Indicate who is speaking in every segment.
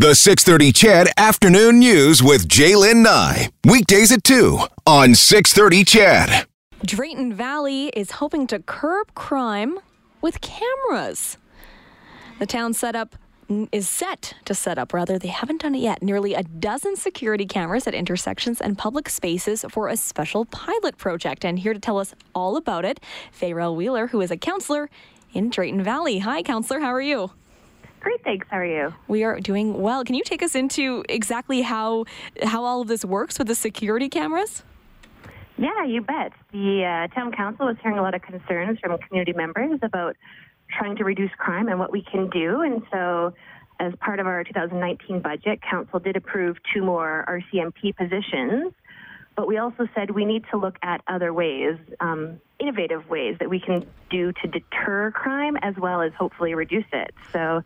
Speaker 1: The 630 CHED Afternoon News with Jaylen Nye. Weekdays at 2 on 630 CHED.
Speaker 2: Drayton Valley is hoping to curb crime with cameras. The town set up is set to set up, rather, they haven't done it yet, nearly a dozen security cameras at intersections and public spaces for a special pilot project. And here to tell us all about it, Fayrell Wheeler, who is a counselor in Drayton Valley. Hi, counselor, how are you?
Speaker 3: Great, thanks. How are you?
Speaker 2: We are doing well. Can you take us into exactly how how all of this works with the security cameras?
Speaker 3: Yeah, you bet. The uh, town council was hearing a lot of concerns from community members about trying to reduce crime and what we can do. And so, as part of our 2019 budget, Council did approve two more RCMP positions. But we also said we need to look at other ways, um, innovative ways that we can do to deter crime as well as hopefully reduce it. So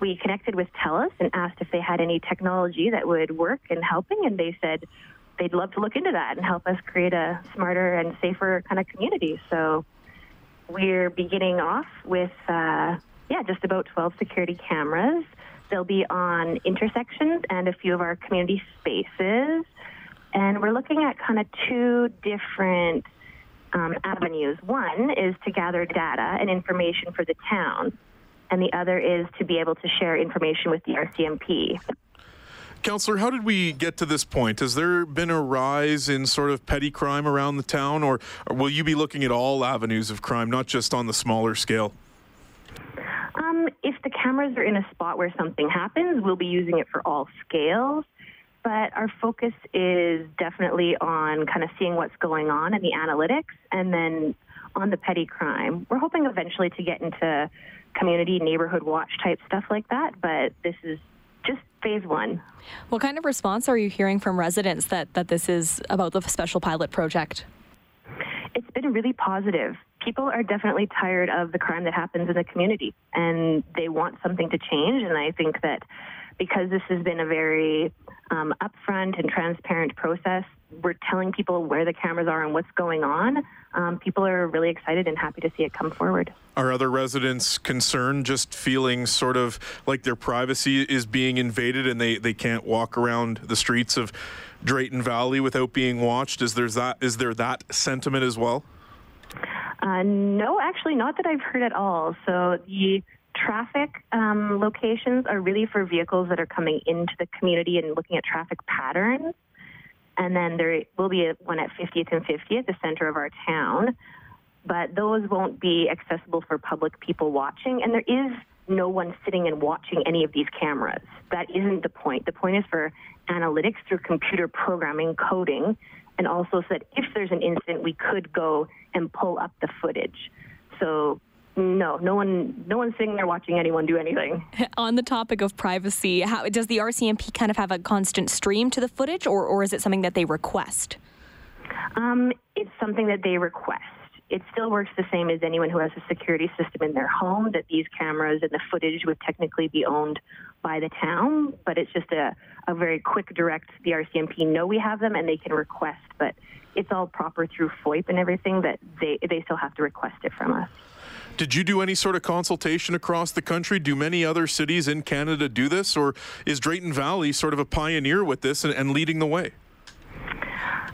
Speaker 3: we connected with TELUS and asked if they had any technology that would work in helping, and they said they'd love to look into that and help us create a smarter and safer kind of community. So we're beginning off with, uh, yeah, just about 12 security cameras. They'll be on intersections and a few of our community spaces. And we're looking at kind of two different um, avenues. One is to gather data and information for the town, and the other is to be able to share information with the RCMP.
Speaker 4: Councillor, how did we get to this point? Has there been a rise in sort of petty crime around the town, or, or will you be looking at all avenues of crime, not just on the smaller scale?
Speaker 3: Um, if the cameras are in a spot where something happens, we'll be using it for all scales. But our focus is definitely on kind of seeing what's going on in the analytics and then on the petty crime. We're hoping eventually to get into community neighborhood watch type stuff like that, but this is just phase one.
Speaker 2: What kind of response are you hearing from residents that, that this is about the special pilot project?
Speaker 3: It's been really positive. People are definitely tired of the crime that happens in the community and they want something to change. And I think that because this has been a very um, upfront and transparent process, we're telling people where the cameras are and what's going on. Um, people are really excited and happy to see it come forward.
Speaker 4: Are other residents concerned, just feeling sort of like their privacy is being invaded and they, they can't walk around the streets of Drayton Valley without being watched? Is there that is there that sentiment as well?
Speaker 3: Uh, no, actually, not that I've heard at all. So the traffic um, locations are really for vehicles that are coming into the community and looking at traffic patterns. And then there will be one at 50th and 50th, the center of our town. But those won't be accessible for public people watching. And there is no one sitting and watching any of these cameras. That isn't the point. The point is for analytics through computer programming, coding, and also so that if there's an incident, we could go and pull up the footage. So no, no one, no one's sitting there watching anyone do anything.
Speaker 2: On the topic of privacy, how does the RCMP kind of have a constant stream to the footage, or, or is it something that they request?
Speaker 3: Um, it's something that they request. It still works the same as anyone who has a security system in their home. That these cameras and the footage would technically be owned by the town, but it's just a, a very quick direct. The RCMP know we have them and they can request, but it's all proper through FOIP and everything. That they they still have to request it from us.
Speaker 4: Did you do any sort of consultation across the country? Do many other cities in Canada do this, or is Drayton Valley sort of a pioneer with this and, and leading the way?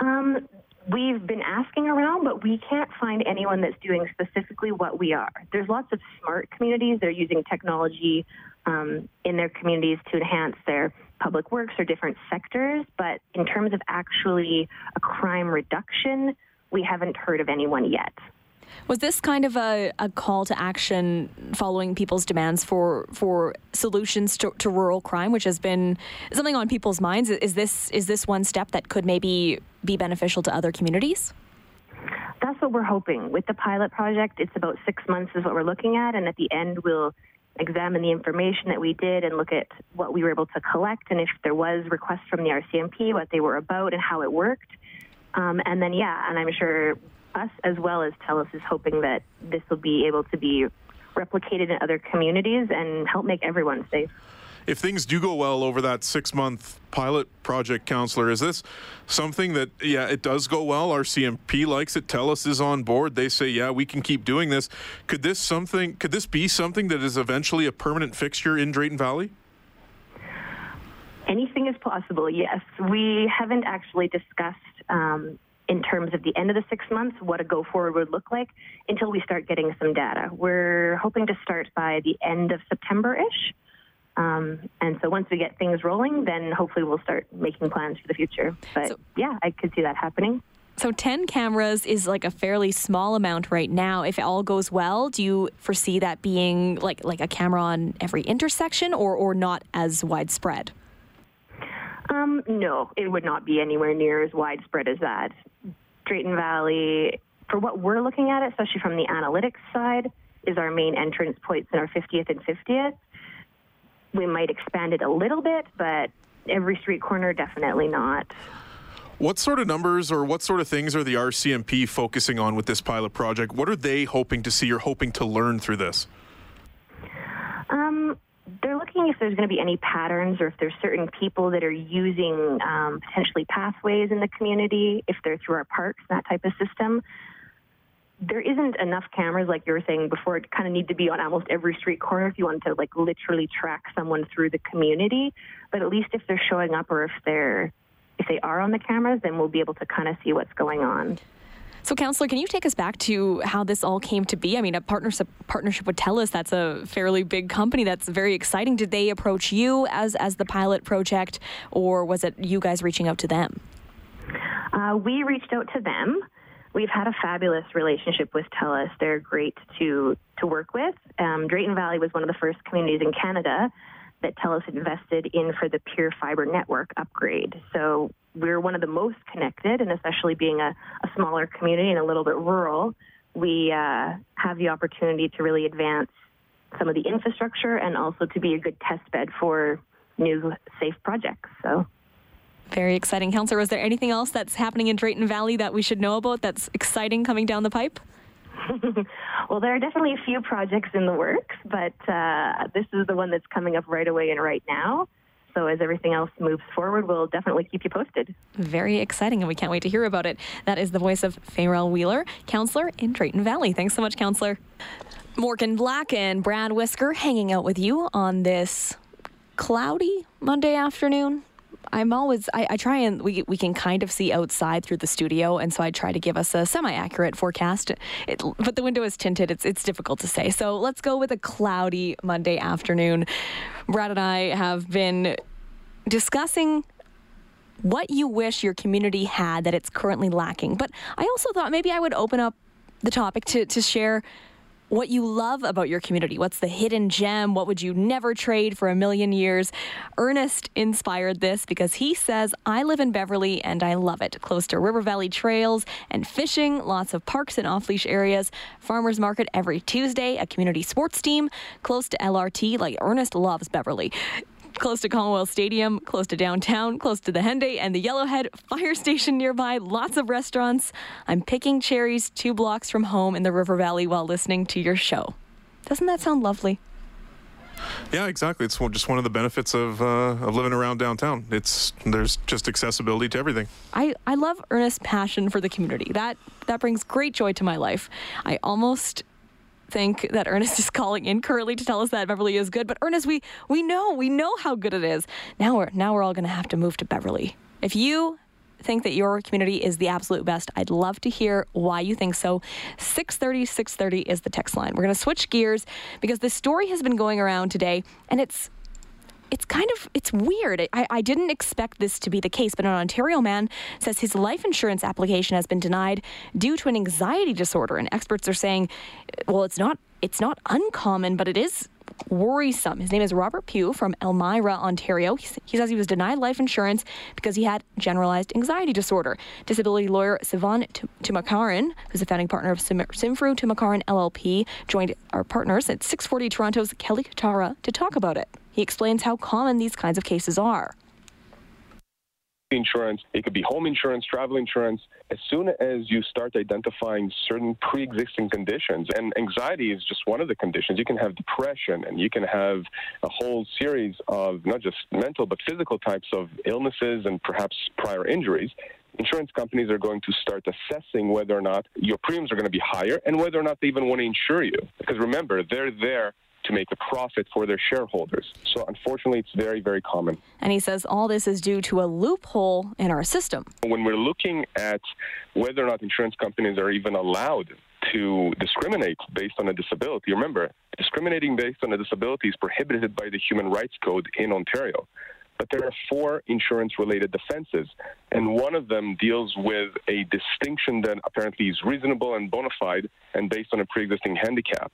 Speaker 3: Um, we've been asking around, but we can't find anyone that's doing specifically what we are. There's lots of smart communities. They're using technology um, in their communities to enhance their public works or different sectors. But in terms of actually a crime reduction, we haven't heard of anyone yet.
Speaker 2: Was this kind of a, a call to action following people's demands for for solutions to, to rural crime, which has been something on people's minds? Is this is this one step that could maybe be beneficial to other communities?
Speaker 3: That's what we're hoping. With the pilot project, it's about six months is what we're looking at, and at the end we'll examine the information that we did and look at what we were able to collect and if there was requests from the RCMP, what they were about and how it worked. Um, and then, yeah, and I'm sure us as well as TELUS is hoping that this will be able to be replicated in other communities and help make everyone safe.
Speaker 4: If things do go well over that six month pilot project, counselor, is this something that, yeah, it does go well? RCMP likes it. TELUS is on board. They say, yeah, we can keep doing this. Could this something? Could this be something that is eventually a permanent fixture in Drayton Valley?
Speaker 3: Anything is possible, yes. We haven't actually discussed um, in terms of the end of the six months what a go forward would look like until we start getting some data. We're hoping to start by the end of September ish. Um, and so once we get things rolling, then hopefully we'll start making plans for the future. But so, yeah, I could see that happening.
Speaker 2: So 10 cameras is like a fairly small amount right now. If it all goes well, do you foresee that being like like a camera on every intersection or or not as widespread?
Speaker 3: Um, no, it would not be anywhere near as widespread as that. Drayton Valley, for what we're looking at, especially from the analytics side, is our main entrance points in our 50th and 50th. We might expand it a little bit, but every street corner, definitely not.
Speaker 4: What sort of numbers or what sort of things are the RCMP focusing on with this pilot project? What are they hoping to see or hoping to learn through this?
Speaker 3: Looking if there's going to be any patterns or if there's certain people that are using um, potentially pathways in the community, if they're through our parks, that type of system. There isn't enough cameras, like you were saying before, it kind of need to be on almost every street corner if you want to like literally track someone through the community. But at least if they're showing up or if they're if they are on the cameras, then we'll be able to kind of see what's going on.
Speaker 2: So, Councillor, can you take us back to how this all came to be? I mean, a partnership partnership with TELUS, that's a fairly big company. That's very exciting. Did they approach you as, as the pilot project, or was it you guys reaching out to them?
Speaker 3: Uh, we reached out to them. We've had a fabulous relationship with TELUS. They're great to, to work with. Um, Drayton Valley was one of the first communities in Canada that TELUS invested in for the Pure Fiber network upgrade. So we're one of the most connected, and especially being a, a smaller community and a little bit rural, we uh, have the opportunity to really advance some of the infrastructure and also to be a good test bed for new safe projects. So.
Speaker 2: Very exciting. Councillor, is there anything else that's happening in Drayton Valley that we should know about that's exciting coming down the pipe?
Speaker 3: well, there are definitely a few projects in the works, but uh, this is the one that's coming up right away and right now. So as everything else moves forward, we'll definitely keep you posted.
Speaker 2: Very exciting, and we can't wait to hear about it. That is the voice of Fayrell Wheeler, counselor in Drayton Valley. Thanks so much, counselor. Morgan Black and Brad Whisker hanging out with you on this cloudy Monday afternoon. I'm always I, I, try and we we can kind of see outside through the studio, and so I try to give us a semi-accurate forecast. It, but the window is tinted; it's it's difficult to say. So let's go with a cloudy Monday afternoon. Brad and I have been discussing what you wish your community had that it's currently lacking. But I also thought maybe I would open up the topic to to share what you love about your community. What's the hidden gem? What would you never trade for a million years? Ernest inspired this because he says, I live in Beverly and I love it. Close to River Valley trails and fishing, lots of parks and off leash areas, farmers market every Tuesday, a community sports team, close to LRT. Like Ernest loves Beverly close to Commonwealth Stadium, close to downtown, close to the Henday and the Yellowhead fire station nearby, lots of restaurants. I'm picking cherries two blocks from home in the River Valley while listening to your show. Doesn't that sound lovely?
Speaker 4: Yeah, exactly. It's just one of the benefits of uh, of living around downtown. It's there's just accessibility to everything.
Speaker 2: I, I love Ernest's passion for the community. That that brings great joy to my life. I almost think that Ernest is calling in currently to tell us that Beverly is good. But Ernest, we we know we know how good it is. Now we're now we're all going to have to move to Beverly. If you think that your community is the absolute best, I'd love to hear why you think so. 630 630 is the text line. We're going to switch gears because this story has been going around today and it's it's kind of it's weird. I, I didn't expect this to be the case, but an Ontario man says his life insurance application has been denied due to an anxiety disorder, and experts are saying, well, it's not it's not uncommon, but it is worrisome. His name is Robert Pugh from Elmira, Ontario. He, says he was denied life insurance because he had generalized anxiety disorder. Disability lawyer Sivan Tumakaran, who's the founding partner of Sim- Simfru Tumakaran LLP, joined our partners at 640 Toronto's Kelly Cutrara to talk about it. He explains how common these kinds of cases are
Speaker 5: insurance, it could be home insurance, travel insurance. As soon as you start identifying certain pre existing conditions, and anxiety is just one of the conditions, you can have depression and you can have a whole series of not just mental but physical types of illnesses and perhaps prior injuries. Insurance companies are going to start assessing whether or not your premiums are going to be higher and whether or not they even want to insure you. Because remember, they're there to make a profit for their shareholders. So unfortunately, it's very, very common.
Speaker 2: And he says all this is due to a loophole in our system.
Speaker 5: When we're looking at whether or not insurance companies are even allowed to discriminate based on a disability, remember, discriminating based on a disability is prohibited by the Human Rights Code in Ontario. But there are four insurance related defenses, and one of them deals with a distinction that apparently is reasonable and bona fide and based on a pre existing handicap,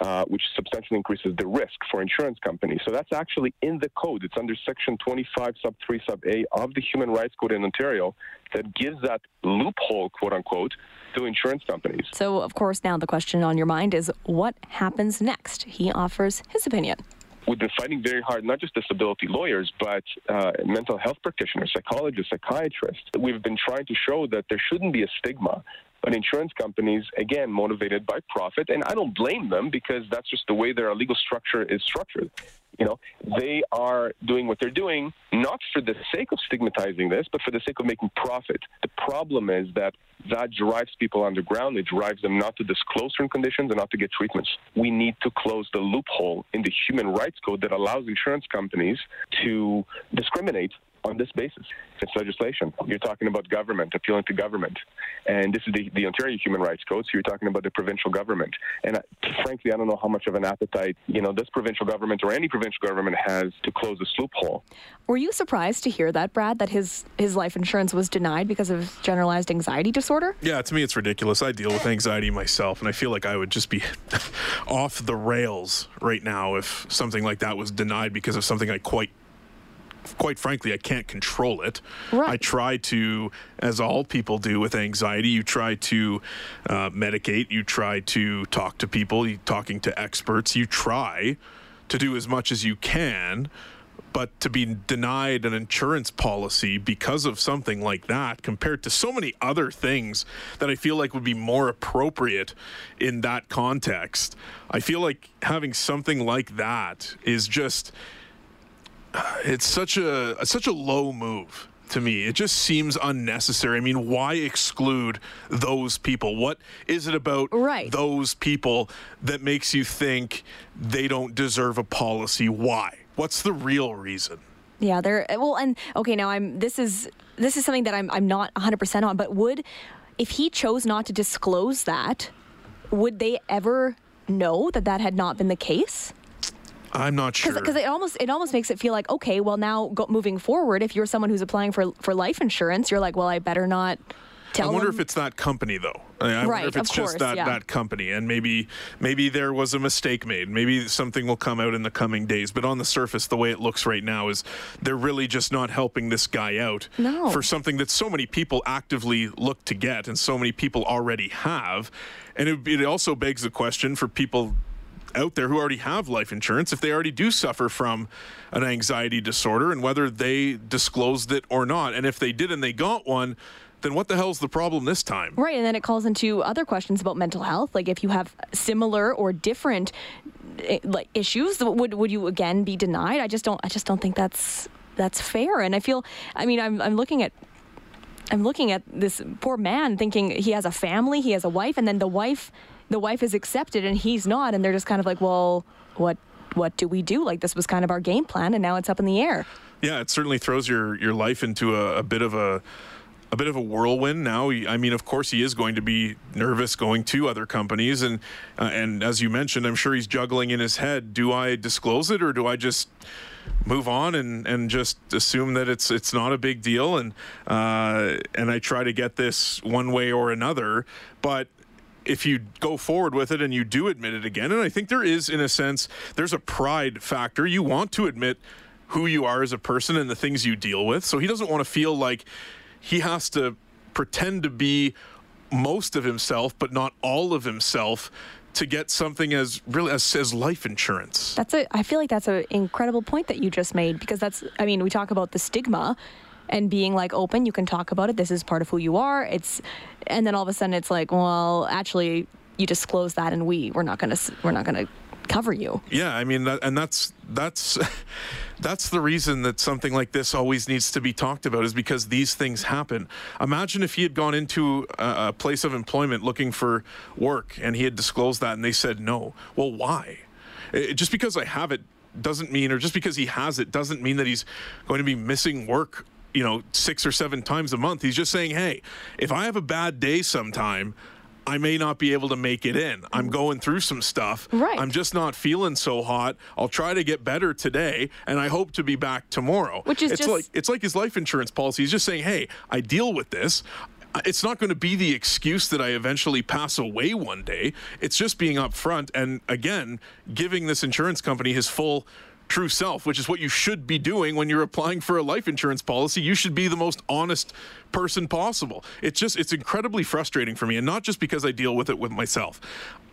Speaker 5: uh, which substantially increases the risk for insurance companies. So that's actually in the code. It's under Section 25, sub 3, sub A of the Human Rights Code in Ontario that gives that loophole, quote unquote, to insurance companies.
Speaker 2: So, of course, now the question on your mind is what happens next? He offers his opinion
Speaker 5: we've been fighting very hard, not just disability lawyers, but uh, mental health practitioners, psychologists, psychiatrists. We've been trying to show that there shouldn't be a stigma but insurance companies, again, motivated by profit, and I don't blame them because that's just the way their legal structure is structured. You know, they are doing what they're doing not for the sake of stigmatizing this, but for the sake of making profit. The problem is that that drives people underground. It drives them not to disclose certain conditions and not to get treatments. We need to close the loophole in the Human Rights Code that allows insurance companies to discriminate on this basis. It's legislation. You're talking about government, appealing to government. And this is the, the Ontario Human Rights Code, so you're talking about the provincial government. And uh, frankly, I don't know how much of an appetite, you know, this provincial government or any provincial government has to close this loophole.
Speaker 2: Were you surprised to hear that, Brad, that his, his life insurance was denied because of generalized anxiety disorder?
Speaker 4: Yeah, to me, it's ridiculous. I deal with anxiety myself, and I feel like I would just be off the rails right now if something like that was denied because of something I quite quite frankly, I can't control it.
Speaker 2: Right.
Speaker 4: I try to, as all people do with anxiety, you try to uh, medicate, you try to talk to people, you talking to experts, you try to do as much as you can. But to be denied an insurance policy because of something like that, compared to so many other things that I feel like would be more appropriate in that context, I feel like having something like that is just it's such a such a low move to me. It just seems unnecessary. I mean, why exclude those people? What is it about
Speaker 2: right.
Speaker 4: those people that makes you think they don't deserve a policy? Why? What's the real reason?
Speaker 2: Yeah, there well and okay, now I'm this is this is something that I'm I'm not 100% on, but would if he chose not to disclose that, would they ever know that that had not been the case?
Speaker 4: I'm not sure
Speaker 2: because it almost it almost makes it feel like okay, well now go, moving forward, if you're someone who's applying for for life insurance, you're like, well, I better not. Tell
Speaker 4: I wonder
Speaker 2: them.
Speaker 4: if it's that company though. I, I
Speaker 2: right,
Speaker 4: wonder if it's just that
Speaker 2: yeah.
Speaker 4: that company, and maybe maybe there was a mistake made. Maybe something will come out in the coming days. But on the surface, the way it looks right now is they're really just not helping this guy out
Speaker 2: no.
Speaker 4: for something that so many people actively look to get, and so many people already have. And it, it also begs the question for people out there who already have life insurance if they already do suffer from an anxiety disorder and whether they disclosed it or not. And if they did and they got one, then what the hell's the problem this time?
Speaker 2: Right, and then it calls into other questions about mental health. Like if you have similar or different eh, like issues, would would you again be denied? I just don't. I just don't think that's that's fair. And I feel. I mean, I'm I'm looking at. I'm looking at this poor man thinking he has a family, he has a wife, and then the wife the wife is accepted and he's not, and they're just kind of like, well, what what do we do? Like this was kind of our game plan, and now it's up in the air.
Speaker 4: Yeah, it certainly throws your your life into a, a bit of a a bit of a whirlwind now. I mean, of course, he is going to be nervous going to other companies, and uh, and as you mentioned, I'm sure he's juggling in his head: do I disclose it or do I just move on and, and just assume that it's it's not a big deal, and uh, and I try to get this one way or another, but if you go forward with it and you do admit it again, and I think there is, in a sense, there's a pride factor. You want to admit who you are as a person and the things you deal with. So he doesn't want to feel like he has to pretend to be most of himself, but not all of himself to get something as really as, as life insurance.
Speaker 2: That's a I feel like that's an incredible point that you just made because that's I mean, we talk about the stigma and being like open you can talk about it. This is part of who you are. It's and then all of a sudden it's like well actually you disclose that and we we're not going to we're not going to cover you.
Speaker 4: Yeah i mean that, and that's that's that's the reason that something like this always needs to be talked about is because these things happen. Imagine if he had gone into a, a place of employment looking for work and he had disclosed that and they said no. Well why? It, just because I have it doesn't mean, or just because he has it doesn't mean that he's going to be missing work you know, six or seven times a month. He's just saying, hey, if I have a bad day sometime, I may not be able to make it in. I'm mm. going through some stuff.
Speaker 2: Right.
Speaker 4: I'm just not feeling so hot. I'll try to get better today, and I hope to be back tomorrow.
Speaker 2: Which is
Speaker 4: it's
Speaker 2: just...
Speaker 4: like it's like his life insurance policy. He's just saying, "Hey, I deal with this." It's not going to be the excuse that I eventually pass away one day. It's just being upfront and again giving this insurance company his full true self, which is what you should be doing when you're applying for a life insurance policy. You should be the most honest person possible. It's just, it's incredibly frustrating for me, and not just because I deal with it with myself.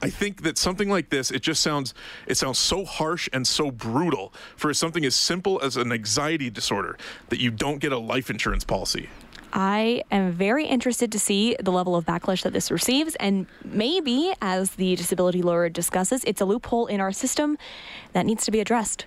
Speaker 4: I think that something like this, it just sounds, it sounds so harsh and so brutal for something as simple as an anxiety disorder that you don't get a life insurance policy.
Speaker 2: I am very interested to see the level of backlash that this receives. And maybe, as the disability lawyer discusses, it's a loophole in our system that needs to be addressed.